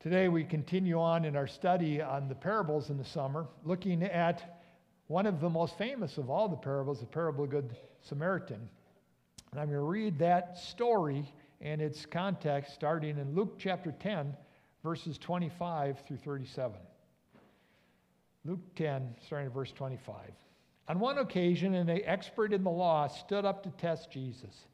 Today we continue on in our study on the parables in the summer, looking at one of the most famous of all the parables, the parable of the Good Samaritan. And I'm going to read that story and its context starting in Luke chapter 10, verses 25 through 37. Luke 10, starting at verse 25. On one occasion, an expert in the law stood up to test Jesus.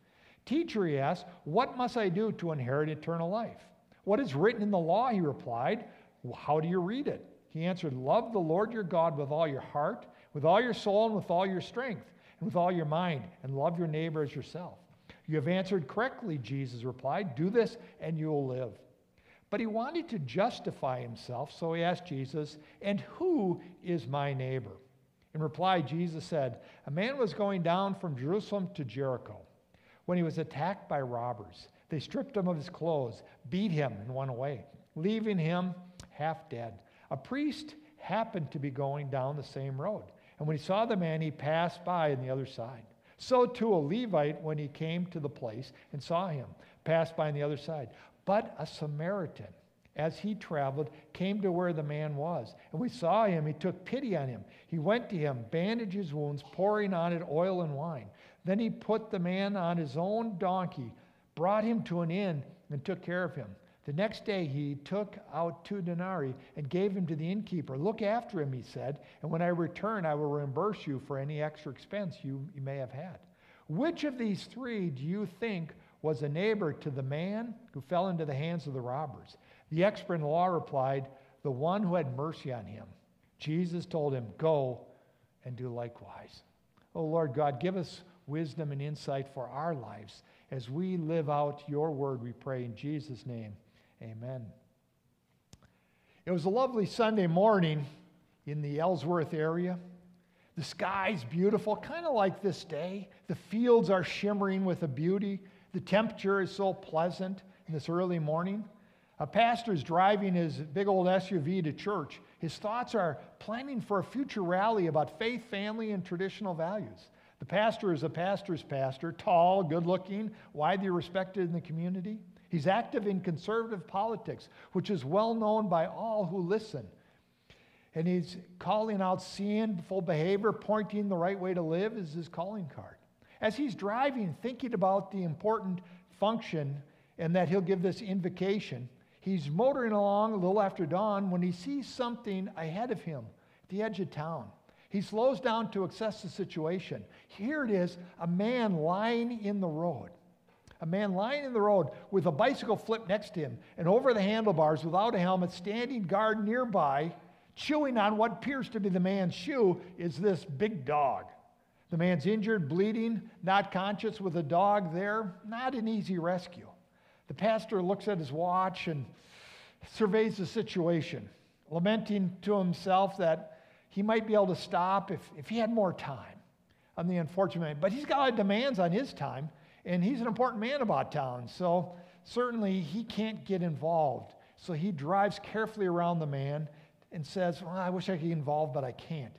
Teacher, he asked, What must I do to inherit eternal life? What is written in the law? He replied. Well, how do you read it? He answered, Love the Lord your God with all your heart, with all your soul, and with all your strength, and with all your mind, and love your neighbor as yourself. You have answered correctly, Jesus replied. Do this, and you will live. But he wanted to justify himself, so he asked Jesus, And who is my neighbor? In reply, Jesus said, A man was going down from Jerusalem to Jericho when he was attacked by robbers. They stripped him of his clothes, beat him, and went away, leaving him half dead. A priest happened to be going down the same road. And when he saw the man, he passed by on the other side. So too a Levite, when he came to the place and saw him, passed by on the other side. But a Samaritan, as he traveled, came to where the man was. And we saw him. He took pity on him. He went to him, bandaged his wounds, pouring on it oil and wine. Then he put the man on his own donkey brought him to an inn, and took care of him. The next day he took out two denarii and gave them to the innkeeper. Look after him, he said, and when I return, I will reimburse you for any extra expense you, may have had. Which of these three do you think was a neighbor to the man who fell into the hands of the robbers? The expert in law replied, The one who had mercy on him. Jesus told him, Go and do likewise. Oh Lord God, give us wisdom and insight for our lives as we live out your word, we pray in Jesus' name. Amen. It was a lovely Sunday morning in the Ellsworth area. The sky's beautiful, kind of like this day. The fields are shimmering with a beauty. The temperature is so pleasant in this early morning. A pastor is driving his big old SUV to church. His thoughts are planning for a future rally about faith, family, and traditional values. The pastor is a pastor's pastor, tall, good looking, widely respected in the community. He's active in conservative politics, which is well known by all who listen. And he's calling out sinful behavior, pointing the right way to live is his calling card. As he's driving, thinking about the important function and that he'll give this invocation, he's motoring along a little after dawn when he sees something ahead of him at the edge of town. He slows down to assess the situation. Here it is a man lying in the road. A man lying in the road with a bicycle flip next to him and over the handlebars without a helmet, standing guard nearby, chewing on what appears to be the man's shoe, is this big dog. The man's injured, bleeding, not conscious, with a dog there. Not an easy rescue. The pastor looks at his watch and surveys the situation, lamenting to himself that he might be able to stop if, if he had more time on the unfortunate man. But he's got a lot of demands on his time, and he's an important man about town. So certainly he can't get involved. So he drives carefully around the man and says, well, I wish I could get involved, but I can't.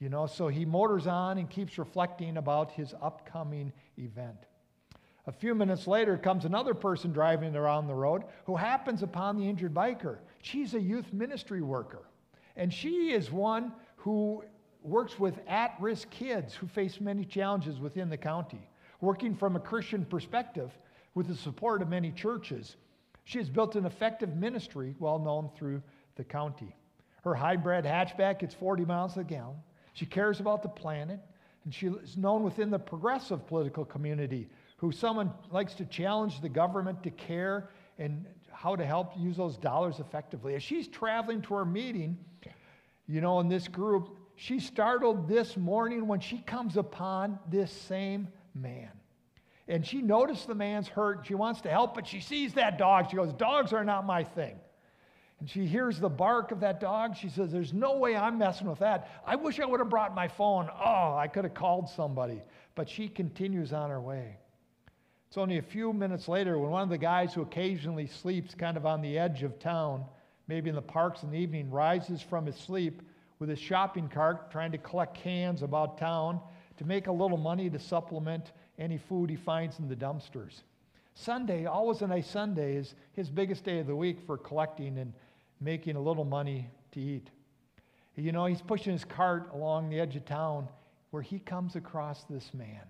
You know, so he motors on and keeps reflecting about his upcoming event. A few minutes later comes another person driving around the road who happens upon the injured biker. She's a youth ministry worker. And she is one who works with at risk kids who face many challenges within the county, working from a Christian perspective with the support of many churches. She has built an effective ministry well known through the county. Her hybrid hatchback gets 40 miles a gallon. She cares about the planet, and she is known within the progressive political community who someone likes to challenge the government to care and how to help use those dollars effectively. As she's traveling to her meeting, you know, in this group, she's startled this morning when she comes upon this same man. And she noticed the man's hurt. She wants to help, but she sees that dog. She goes, Dogs are not my thing. And she hears the bark of that dog. She says, There's no way I'm messing with that. I wish I would have brought my phone. Oh, I could have called somebody. But she continues on her way. It's only a few minutes later when one of the guys who occasionally sleeps kind of on the edge of town maybe in the parks in the evening, rises from his sleep with his shopping cart trying to collect cans about town to make a little money to supplement any food he finds in the dumpsters. Sunday, always a nice Sunday, is his biggest day of the week for collecting and making a little money to eat. You know, he's pushing his cart along the edge of town where he comes across this man.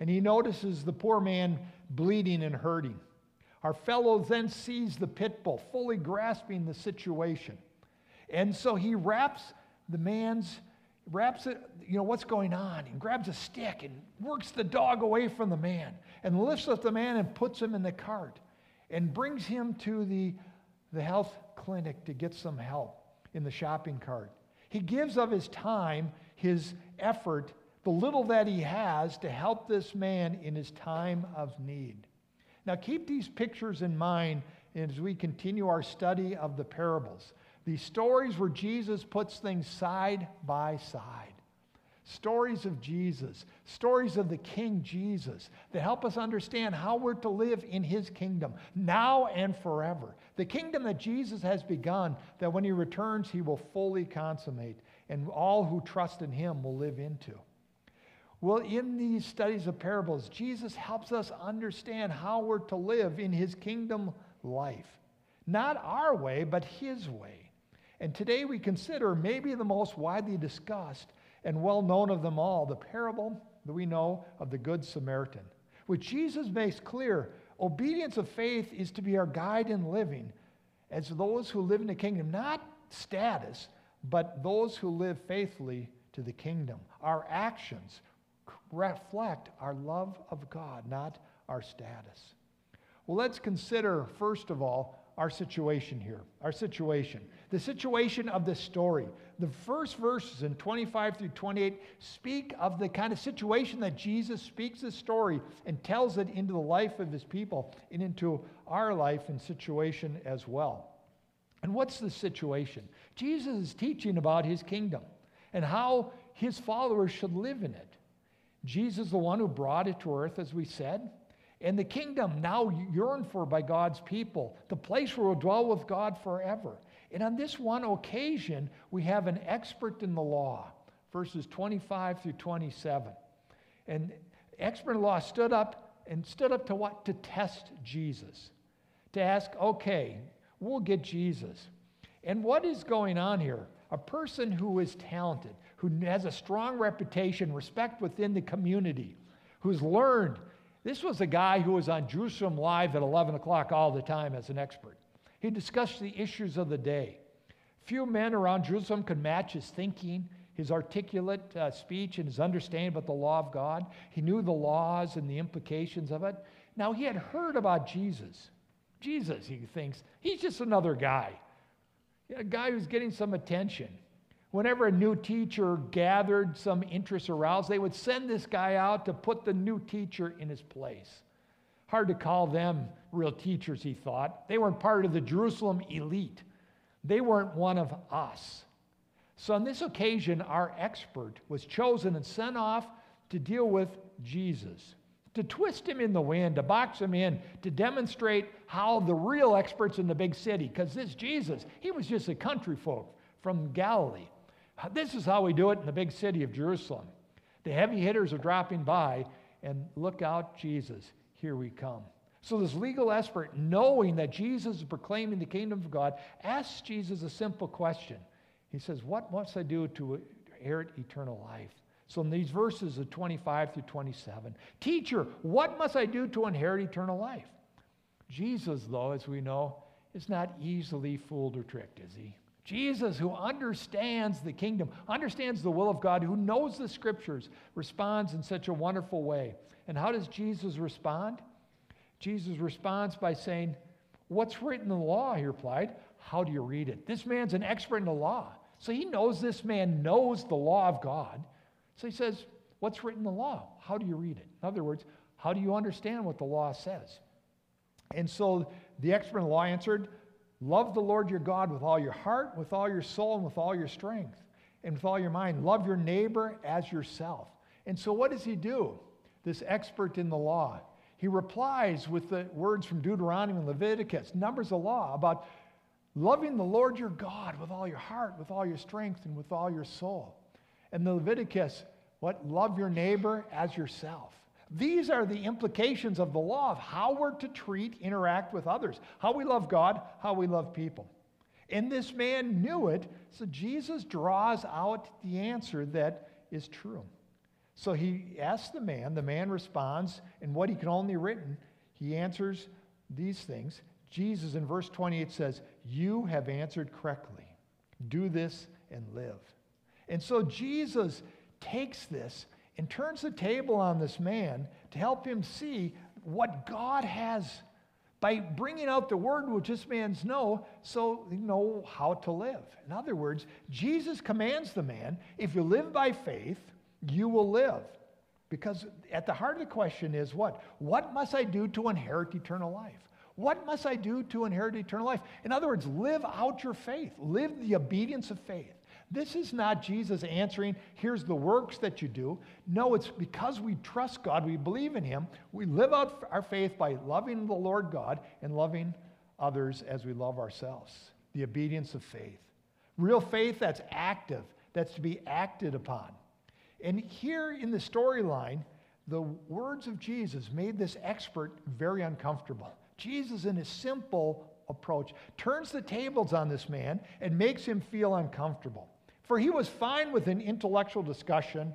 And he notices the poor man bleeding and hurting. Our fellow then sees the pit bull, fully grasping the situation. And so he wraps the man's, wraps it, you know, what's going on, and grabs a stick and works the dog away from the man and lifts up the man and puts him in the cart and brings him to the, the health clinic to get some help in the shopping cart. He gives of his time, his effort, the little that he has to help this man in his time of need. Now, keep these pictures in mind as we continue our study of the parables. These stories where Jesus puts things side by side. Stories of Jesus, stories of the King Jesus that help us understand how we're to live in his kingdom now and forever. The kingdom that Jesus has begun, that when he returns, he will fully consummate, and all who trust in him will live into. Well, in these studies of parables, Jesus helps us understand how we're to live in his kingdom life. Not our way, but his way. And today we consider maybe the most widely discussed and well known of them all the parable that we know of the Good Samaritan, which Jesus makes clear obedience of faith is to be our guide in living as those who live in the kingdom, not status, but those who live faithfully to the kingdom. Our actions, reflect our love of God, not our status. Well, let's consider, first of all, our situation here. Our situation. The situation of this story. The first verses in 25 through 28 speak of the kind of situation that Jesus speaks this story and tells it into the life of his people and into our life and situation as well. And what's the situation? Jesus is teaching about his kingdom and how his followers should live in it. Jesus, the one who brought it to earth, as we said, and the kingdom now yearned for by God's people, the place where we'll dwell with God forever. And on this one occasion, we have an expert in the law, verses 25 through 27. And expert in law stood up and stood up to what? To test Jesus. To ask, okay, we'll get Jesus. And what is going on here? A person who is talented, who has a strong reputation, respect within the community, who's learned. This was a guy who was on Jerusalem Live at 11 o'clock all the time as an expert. He discussed the issues of the day. Few men around Jerusalem could match his thinking, his articulate uh, speech, and his understanding about the law of God. He knew the laws and the implications of it. Now, he had heard about Jesus. Jesus, he thinks, he's just another guy, a guy who's getting some attention. Whenever a new teacher gathered some interest aroused, they would send this guy out to put the new teacher in his place. Hard to call them real teachers, he thought. They weren't part of the Jerusalem elite, they weren't one of us. So, on this occasion, our expert was chosen and sent off to deal with Jesus, to twist him in the wind, to box him in, to demonstrate how the real experts in the big city, because this Jesus, he was just a country folk from Galilee. This is how we do it in the big city of Jerusalem. The heavy hitters are dropping by, and look out, Jesus, here we come. So, this legal expert, knowing that Jesus is proclaiming the kingdom of God, asks Jesus a simple question. He says, What must I do to inherit eternal life? So, in these verses of 25 through 27, Teacher, what must I do to inherit eternal life? Jesus, though, as we know, is not easily fooled or tricked, is he? Jesus, who understands the kingdom, understands the will of God, who knows the scriptures, responds in such a wonderful way. And how does Jesus respond? Jesus responds by saying, What's written in the law? He replied. How do you read it? This man's an expert in the law. So he knows this man knows the law of God. So he says, What's written in the law? How do you read it? In other words, how do you understand what the law says? And so the expert in the law answered, Love the Lord your God with all your heart, with all your soul, and with all your strength, and with all your mind. Love your neighbor as yourself. And so, what does he do? This expert in the law. He replies with the words from Deuteronomy and Leviticus, Numbers of law, about loving the Lord your God with all your heart, with all your strength, and with all your soul. And the Leviticus, what? Love your neighbor as yourself. These are the implications of the law of how we're to treat, interact with others, how we love God, how we love people. And this man knew it, so Jesus draws out the answer that is true. So he asks the man, the man responds, and what he can only written, he answers these things. Jesus in verse 28 says, You have answered correctly. Do this and live. And so Jesus takes this and turns the table on this man to help him see what God has by bringing out the word which this man's know so they know how to live. In other words, Jesus commands the man, if you live by faith, you will live. Because at the heart of the question is what? What must I do to inherit eternal life? What must I do to inherit eternal life? In other words, live out your faith, live the obedience of faith. This is not Jesus answering, here's the works that you do. No, it's because we trust God, we believe in Him, we live out our faith by loving the Lord God and loving others as we love ourselves. The obedience of faith. Real faith that's active, that's to be acted upon. And here in the storyline, the words of Jesus made this expert very uncomfortable. Jesus, in his simple approach, turns the tables on this man and makes him feel uncomfortable. For he was fine with an intellectual discussion,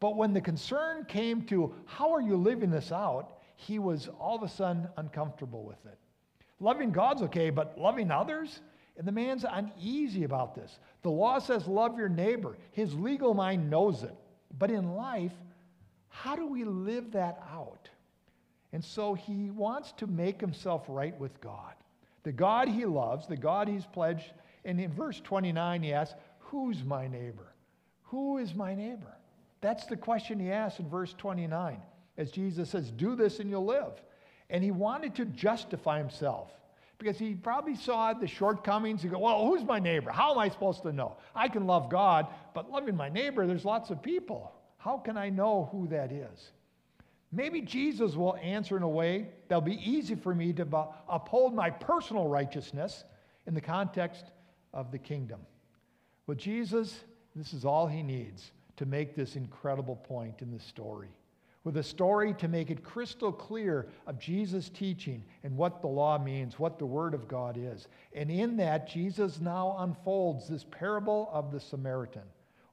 but when the concern came to how are you living this out, he was all of a sudden uncomfortable with it. Loving God's okay, but loving others? And the man's uneasy about this. The law says love your neighbor. His legal mind knows it. But in life, how do we live that out? And so he wants to make himself right with God. The God he loves, the God he's pledged. And in verse 29, he asks, Who's my neighbor? Who is my neighbor? That's the question he asks in verse 29. As Jesus says, Do this and you'll live. And he wanted to justify himself because he probably saw the shortcomings. He go, Well, who's my neighbor? How am I supposed to know? I can love God, but loving my neighbor, there's lots of people. How can I know who that is? Maybe Jesus will answer in a way that'll be easy for me to uphold my personal righteousness in the context of the kingdom. Well, Jesus, this is all he needs to make this incredible point in the story. With a story to make it crystal clear of Jesus' teaching and what the law means, what the Word of God is. And in that, Jesus now unfolds this parable of the Samaritan,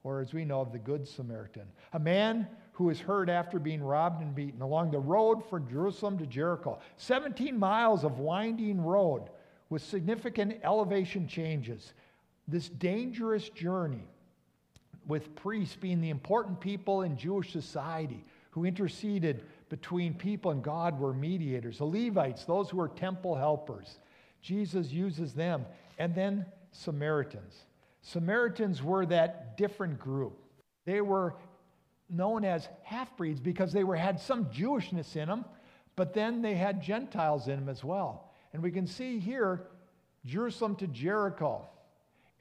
or as we know, of the Good Samaritan. A man who is heard after being robbed and beaten along the road from Jerusalem to Jericho. 17 miles of winding road with significant elevation changes this dangerous journey with priests being the important people in Jewish society who interceded between people and God were mediators. The Levites, those who were temple helpers, Jesus uses them. And then Samaritans. Samaritans were that different group. They were known as half breeds because they were, had some Jewishness in them, but then they had Gentiles in them as well. And we can see here Jerusalem to Jericho.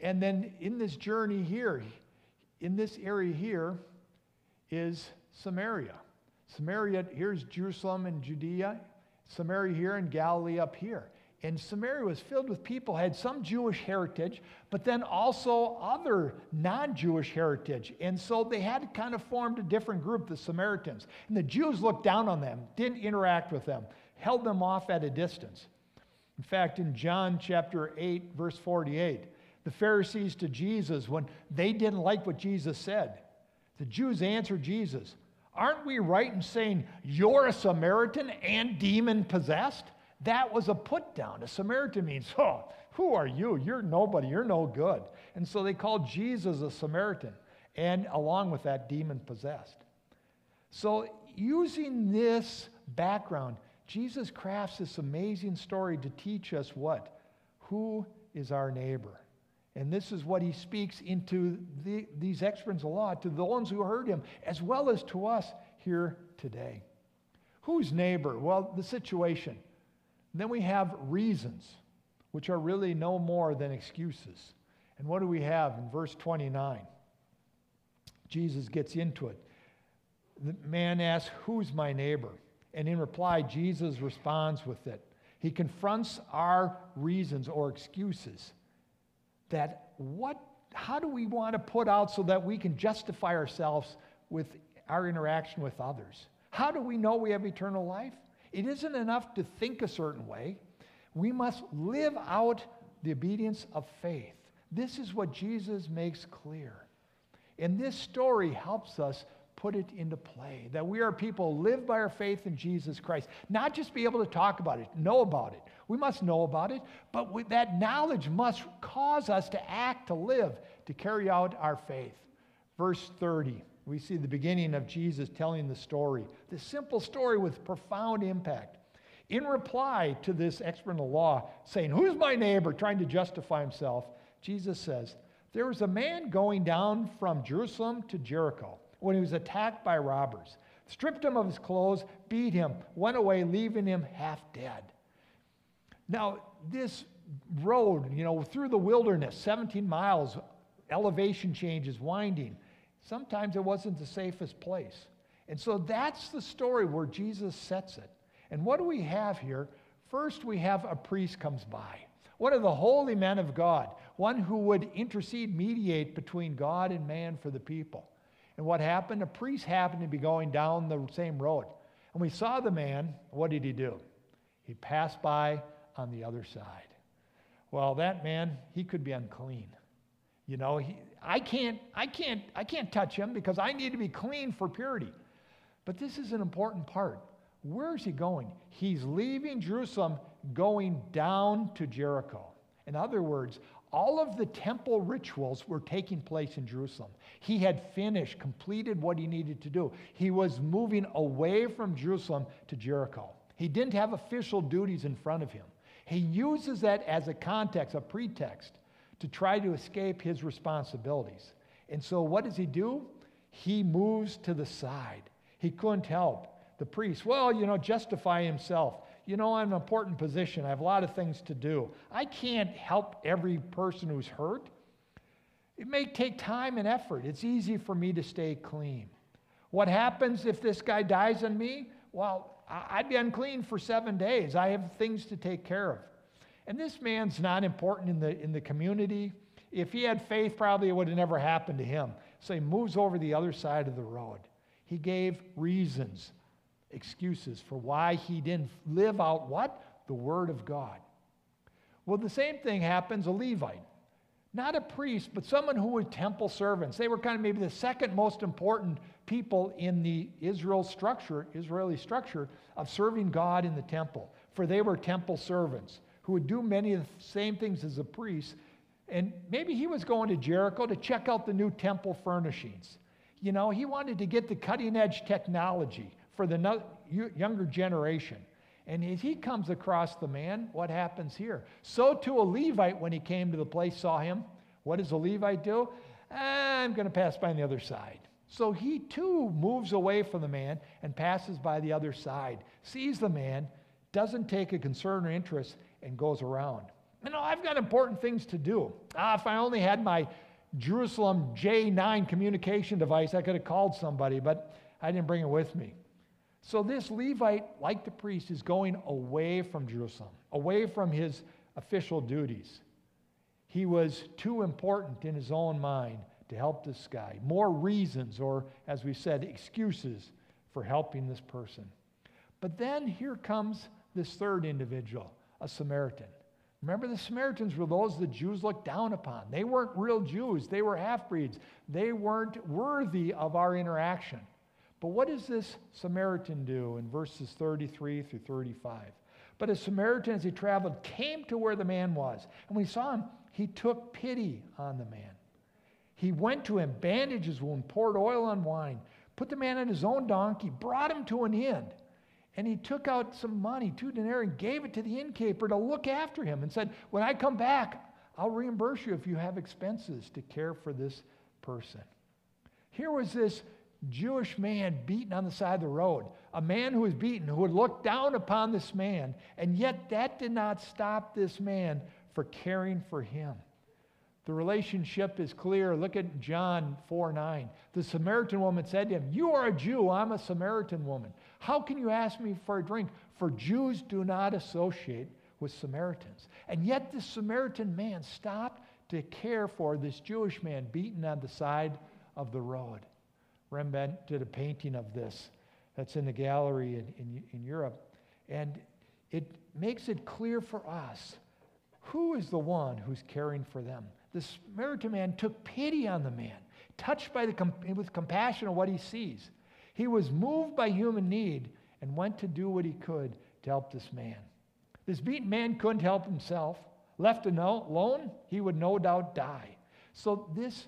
And then in this journey here, in this area here, is Samaria. Samaria, here's Jerusalem and Judea. Samaria here and Galilee up here. And Samaria was filled with people, had some Jewish heritage, but then also other non Jewish heritage. And so they had kind of formed a different group, the Samaritans. And the Jews looked down on them, didn't interact with them, held them off at a distance. In fact, in John chapter 8, verse 48, the Pharisees to Jesus when they didn't like what Jesus said. The Jews answered Jesus, Aren't we right in saying you're a Samaritan and demon possessed? That was a put down. A Samaritan means, Oh, who are you? You're nobody. You're no good. And so they called Jesus a Samaritan, and along with that, demon possessed. So, using this background, Jesus crafts this amazing story to teach us what? Who is our neighbor? And this is what he speaks into the, these experts a lot to the ones who heard him, as well as to us here today. Whose neighbor? Well, the situation. Then we have reasons, which are really no more than excuses. And what do we have in verse 29? Jesus gets into it. The man asks, Who's my neighbor? And in reply, Jesus responds with it. He confronts our reasons or excuses that what, how do we want to put out so that we can justify ourselves with our interaction with others? How do we know we have eternal life? It isn't enough to think a certain way. We must live out the obedience of faith. This is what Jesus makes clear. And this story helps us put it into play that we are people live by our faith in Jesus Christ, not just be able to talk about it, know about it. We must know about it, but we, that knowledge must cause us to act, to live, to carry out our faith. Verse 30, we see the beginning of Jesus telling the story, the simple story with profound impact. In reply to this expert in the law saying, Who's my neighbor? trying to justify himself, Jesus says, There was a man going down from Jerusalem to Jericho when he was attacked by robbers, stripped him of his clothes, beat him, went away, leaving him half dead. Now, this road, you know, through the wilderness, 17 miles, elevation changes, winding, sometimes it wasn't the safest place. And so that's the story where Jesus sets it. And what do we have here? First, we have a priest comes by. One of the holy men of God, one who would intercede, mediate between God and man for the people. And what happened? A priest happened to be going down the same road. And we saw the man. What did he do? He passed by on the other side. Well, that man, he could be unclean. You know, he, I can't, I can't, I can't touch him because I need to be clean for purity. But this is an important part. Where is he going? He's leaving Jerusalem, going down to Jericho. In other words, all of the temple rituals were taking place in Jerusalem. He had finished, completed what he needed to do. He was moving away from Jerusalem to Jericho. He didn't have official duties in front of him. He uses that as a context, a pretext, to try to escape his responsibilities. And so, what does he do? He moves to the side. He couldn't help. The priest, well, you know, justify himself you know, I'm an important position. I have a lot of things to do. I can't help every person who's hurt. It may take time and effort. It's easy for me to stay clean. What happens if this guy dies on me? Well, I'd be unclean for seven days. I have things to take care of. And this man's not important in the, in the community. If he had faith, probably it would have never happened to him. So he moves over the other side of the road. He gave reasons excuses for why he didn't live out what? The Word of God. Well, the same thing happens a Levite. Not a priest, but someone who were temple servants. They were kind of maybe the second most important people in the Israel structure, Israeli structure of serving God in the temple. For they were temple servants who would do many of the same things as a priest. And maybe he was going to Jericho to check out the new temple furnishings. You know, he wanted to get the cutting edge technology for the no, younger generation. And as he comes across the man, what happens here? So to a Levite, when he came to the place, saw him, what does a Levite do? I'm going to pass by on the other side. So he too moves away from the man and passes by the other side, sees the man, doesn't take a concern or interest, and goes around. You know, I've got important things to do. Ah, if I only had my Jerusalem J9 communication device, I could have called somebody, but I didn't bring it with me. So this Levite, like the priest, is going away from Jerusalem, away from his official duties. He was too important in his own mind to help this guy. More reasons, or as we said, excuses for helping this person. But then here comes this third individual, a Samaritan. Remember, the Samaritans were those the Jews looked down upon. They weren't real Jews, they were half breeds. They weren't worthy of our interaction. But what does this Samaritan do in verses 33 through 35? But a Samaritan, as he traveled, came to where the man was. And when he saw him, he took pity on the man. He went to him, bandaged his wound, poured oil on wine, put the man on his own donkey, brought him to an inn. And he took out some money, two denarii, and gave it to the innkeeper to look after him and said, When I come back, I'll reimburse you if you have expenses to care for this person. Here was this Jewish man beaten on the side of the road, a man who was beaten, who would look down upon this man, and yet that did not stop this man for caring for him. The relationship is clear. Look at John 4 9. The Samaritan woman said to him, You are a Jew, I'm a Samaritan woman. How can you ask me for a drink? For Jews do not associate with Samaritans. And yet, this Samaritan man stopped to care for this Jewish man beaten on the side of the road. Rembrandt did a painting of this that's in the gallery in, in, in Europe. And it makes it clear for us Who is the one who's caring for them? The Samaritan man took pity on the man, touched by the, with compassion of what he sees. He was moved by human need and went to do what he could to help this man. This beaten man couldn't help himself. Left alone, he would no doubt die. So this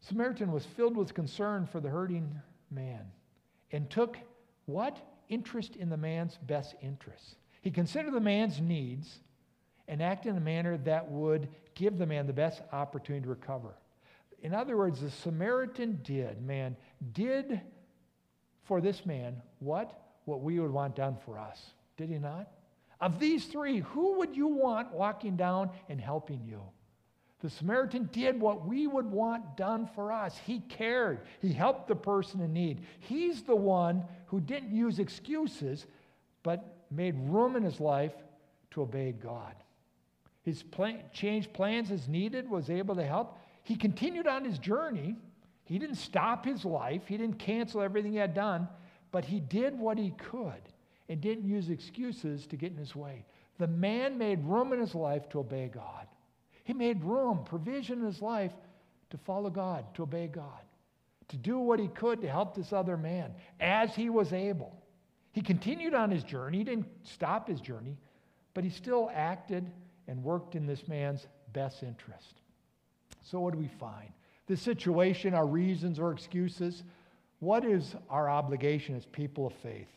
Samaritan was filled with concern for the hurting man and took what? Interest in the man's best interests. He considered the man's needs and acted in a manner that would give the man the best opportunity to recover. In other words, the Samaritan did, man, did for this man what? What we would want done for us. Did he not? Of these three, who would you want walking down and helping you? The Samaritan did what we would want done for us. He cared. He helped the person in need. He's the one who didn't use excuses, but made room in his life to obey God. His plan, changed plans as needed, was able to help. He continued on his journey. He didn't stop his life, he didn't cancel everything he had done, but he did what he could and didn't use excuses to get in his way. The man made room in his life to obey God. He made room, provision in his life to follow God, to obey God, to do what he could to help this other man as he was able. He continued on his journey. He didn't stop his journey, but he still acted and worked in this man's best interest. So, what do we find? The situation, our reasons or excuses. What is our obligation as people of faith?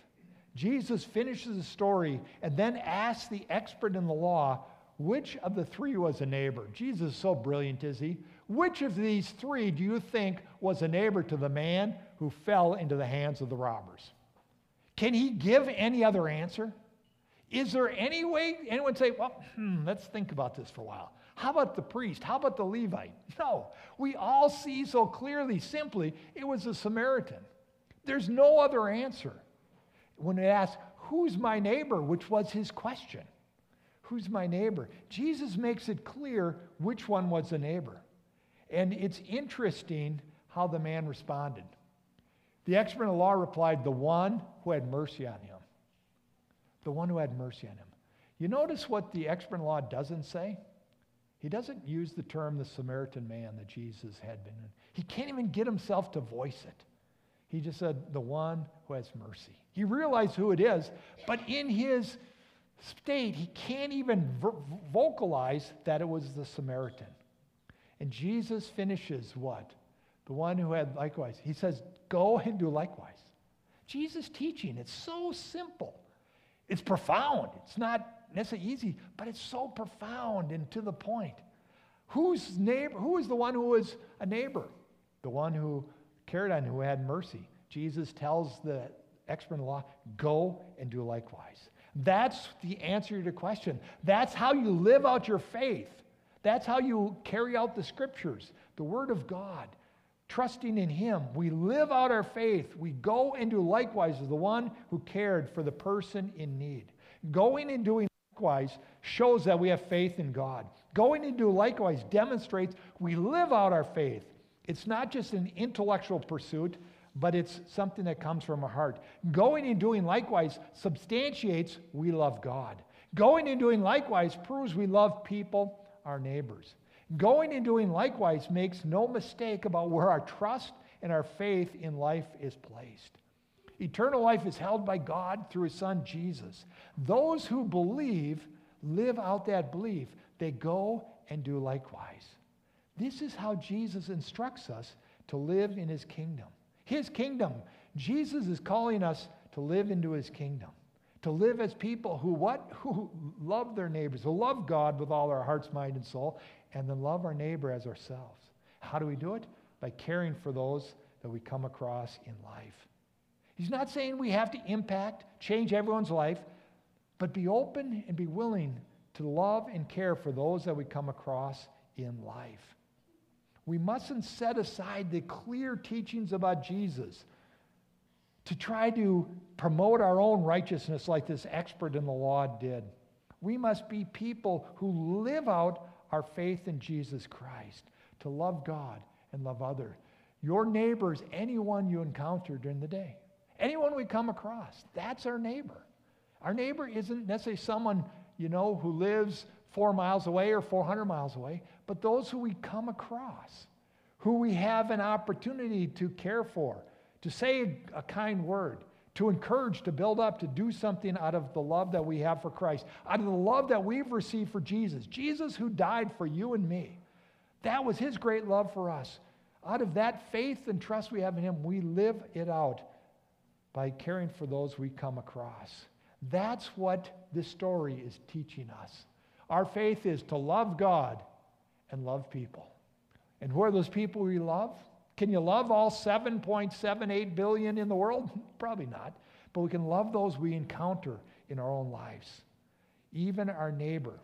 Jesus finishes the story and then asks the expert in the law which of the three was a neighbor? Jesus is so brilliant, is he? Which of these three do you think was a neighbor to the man who fell into the hands of the robbers? Can he give any other answer? Is there any way anyone say, well, hmm, let's think about this for a while? How about the priest? How about the Levite? No, we all see so clearly, simply, it was a Samaritan. There's no other answer. When it asks, who's my neighbor, which was his question. Who's my neighbor? Jesus makes it clear which one was the neighbor. And it's interesting how the man responded. The expert in the law replied, The one who had mercy on him. The one who had mercy on him. You notice what the expert in law doesn't say? He doesn't use the term the Samaritan man that Jesus had been in. He can't even get himself to voice it. He just said, The one who has mercy. He realized who it is, but in his state, he can't even vocalize that it was the Samaritan. And Jesus finishes what? The one who had likewise. He says, Go and do likewise. Jesus' teaching, it's so simple. It's profound. It's not necessarily easy, but it's so profound and to the point. Who's neighbor? Who is the one who was a neighbor? The one who cared on, who had mercy. Jesus tells the expert in the law, go and do likewise. That's the answer to your question. That's how you live out your faith. That's how you carry out the scriptures, the word of God. Trusting in Him, we live out our faith. We go and do likewise as the one who cared for the person in need. Going and doing likewise shows that we have faith in God. Going and do likewise demonstrates we live out our faith. It's not just an intellectual pursuit, but it's something that comes from our heart. Going and doing likewise substantiates we love God. Going and doing likewise proves we love people, our neighbors. Going and doing likewise makes no mistake about where our trust and our faith in life is placed. Eternal life is held by God through his son Jesus. Those who believe live out that belief. They go and do likewise. This is how Jesus instructs us to live in his kingdom. His kingdom. Jesus is calling us to live into his kingdom. To live as people who what? Who love their neighbors, who love God with all our hearts, mind, and soul, and then love our neighbor as ourselves. How do we do it? By caring for those that we come across in life. He's not saying we have to impact, change everyone's life, but be open and be willing to love and care for those that we come across in life. We mustn't set aside the clear teachings about Jesus to try to promote our own righteousness like this expert in the law did. We must be people who live out our faith in Jesus Christ, to love God and love others. Your neighbors, anyone you encounter during the day, anyone we come across, that's our neighbor. Our neighbor isn't necessarily someone, you know, who lives four miles away or 400 miles away, but those who we come across, who we have an opportunity to care for, to say a kind word, to encourage, to build up, to do something out of the love that we have for Christ, out of the love that we've received for Jesus. Jesus, who died for you and me. That was his great love for us. Out of that faith and trust we have in him, we live it out by caring for those we come across. That's what this story is teaching us. Our faith is to love God and love people. And who are those people we love? Can you love all 7.78 billion in the world? Probably not. But we can love those we encounter in our own lives, even our neighbor,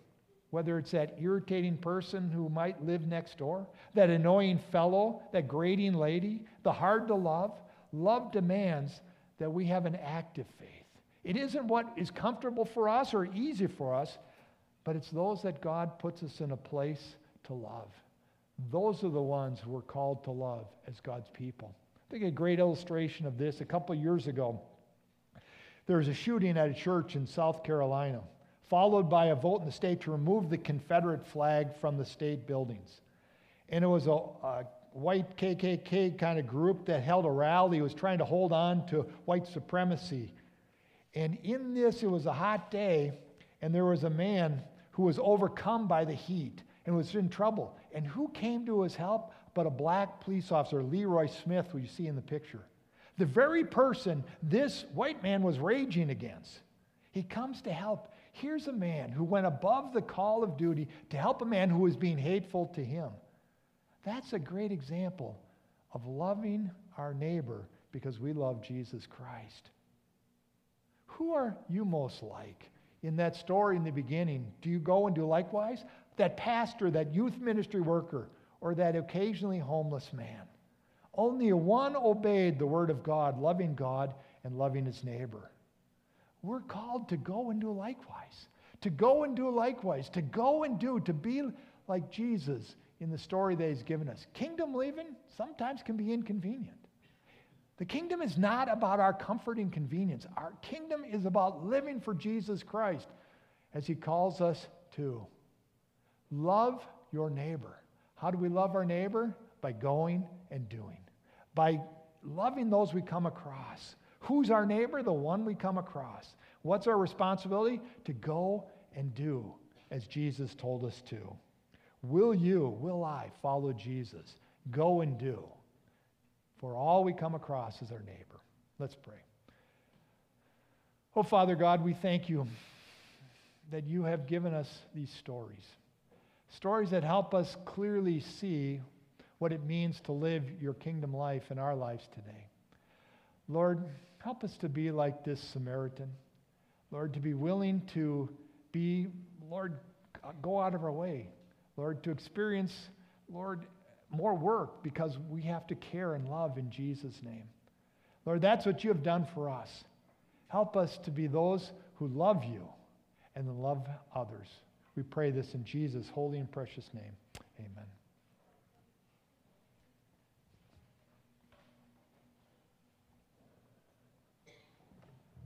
whether it's that irritating person who might live next door, that annoying fellow, that grating lady, the hard to love. Love demands that we have an active faith. It isn't what is comfortable for us or easy for us, but it's those that God puts us in a place to love. Those are the ones who are called to love as God's people. I think a great illustration of this a couple years ago, there was a shooting at a church in South Carolina, followed by a vote in the state to remove the Confederate flag from the state buildings. And it was a, a white KKK kind of group that held a rally, was trying to hold on to white supremacy. And in this, it was a hot day, and there was a man who was overcome by the heat and was in trouble. And who came to his help but a black police officer, Leroy Smith, who you see in the picture? The very person this white man was raging against. He comes to help. Here's a man who went above the call of duty to help a man who was being hateful to him. That's a great example of loving our neighbor because we love Jesus Christ. Who are you most like? In that story in the beginning, do you go and do likewise? That pastor, that youth ministry worker, or that occasionally homeless man. Only one obeyed the word of God, loving God and loving his neighbor. We're called to go and do likewise. To go and do likewise. To go and do, to be like Jesus in the story that he's given us. Kingdom living sometimes can be inconvenient. The kingdom is not about our comfort and convenience. Our kingdom is about living for Jesus Christ as he calls us to. Love your neighbor. How do we love our neighbor? By going and doing, by loving those we come across. Who's our neighbor? The one we come across. What's our responsibility? To go and do as Jesus told us to. Will you, will I follow Jesus? Go and do. For all we come across is our neighbor. Let's pray. Oh, Father God, we thank you that you have given us these stories. Stories that help us clearly see what it means to live your kingdom life in our lives today. Lord, help us to be like this Samaritan. Lord, to be willing to be, Lord, go out of our way. Lord, to experience, Lord, more work because we have to care and love in Jesus' name. Lord, that's what you have done for us. Help us to be those who love you and love others. We pray this in Jesus' holy and precious name. Amen.